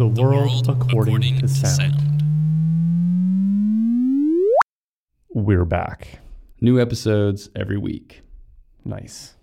world, according, to sound. We're back. New episodes every week. Nice.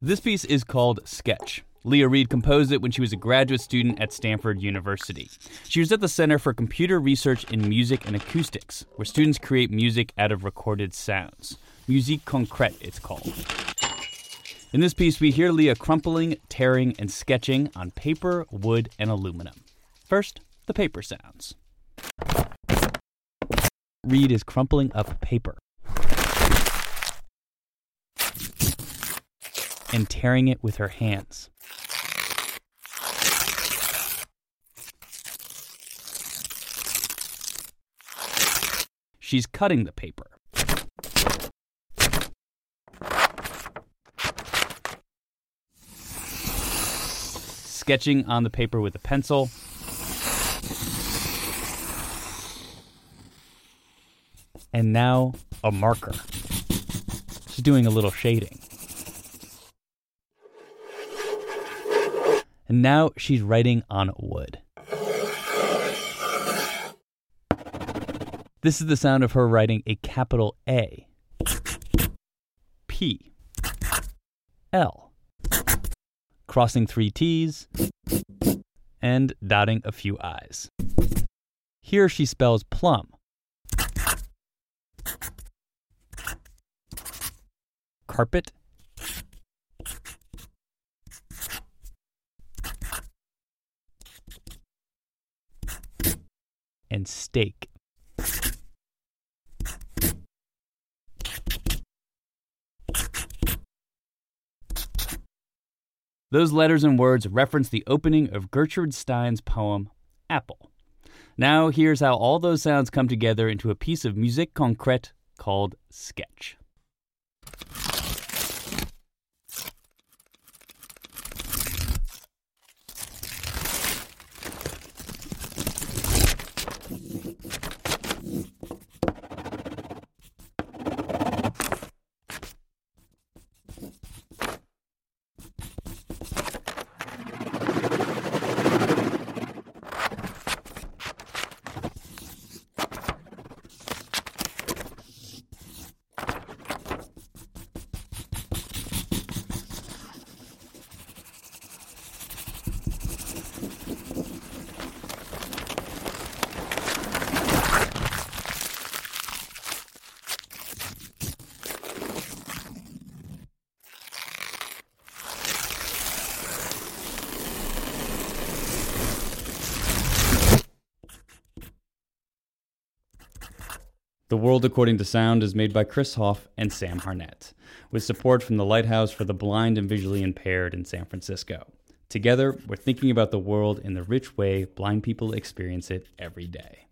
This piece is called Sketch. Leah Reid composed it when she was a graduate student at Stanford University. She was at the Center for Computer Research in Music and Acoustics, where students create music out of recorded sounds. Musique concrète, it's called. In this piece, we hear Leah crumpling, tearing, and sketching on paper, wood, and aluminum. First, the paper sounds. Reid is crumpling up paper and tearing it with her hands. She's cutting the paper. Sketching on the paper with a pencil. And now a marker. She's doing a little shading. And now she's writing on wood. This is the sound of her writing a capital A, P, L, crossing three T's, and dotting a few I's. Here she spells plum. Carpet. And steak. Those letters and words reference the opening of Gertrude Stein's poem, Apple. Now, here's how all those sounds come together into a piece of musique concrète called Sketch. The World According to Sound is made by Chris Hoff and Sam Harnett, with support from the Lighthouse for the Blind and Visually Impaired in San Francisco. Together, we're thinking about the world in the rich way blind people experience it every day.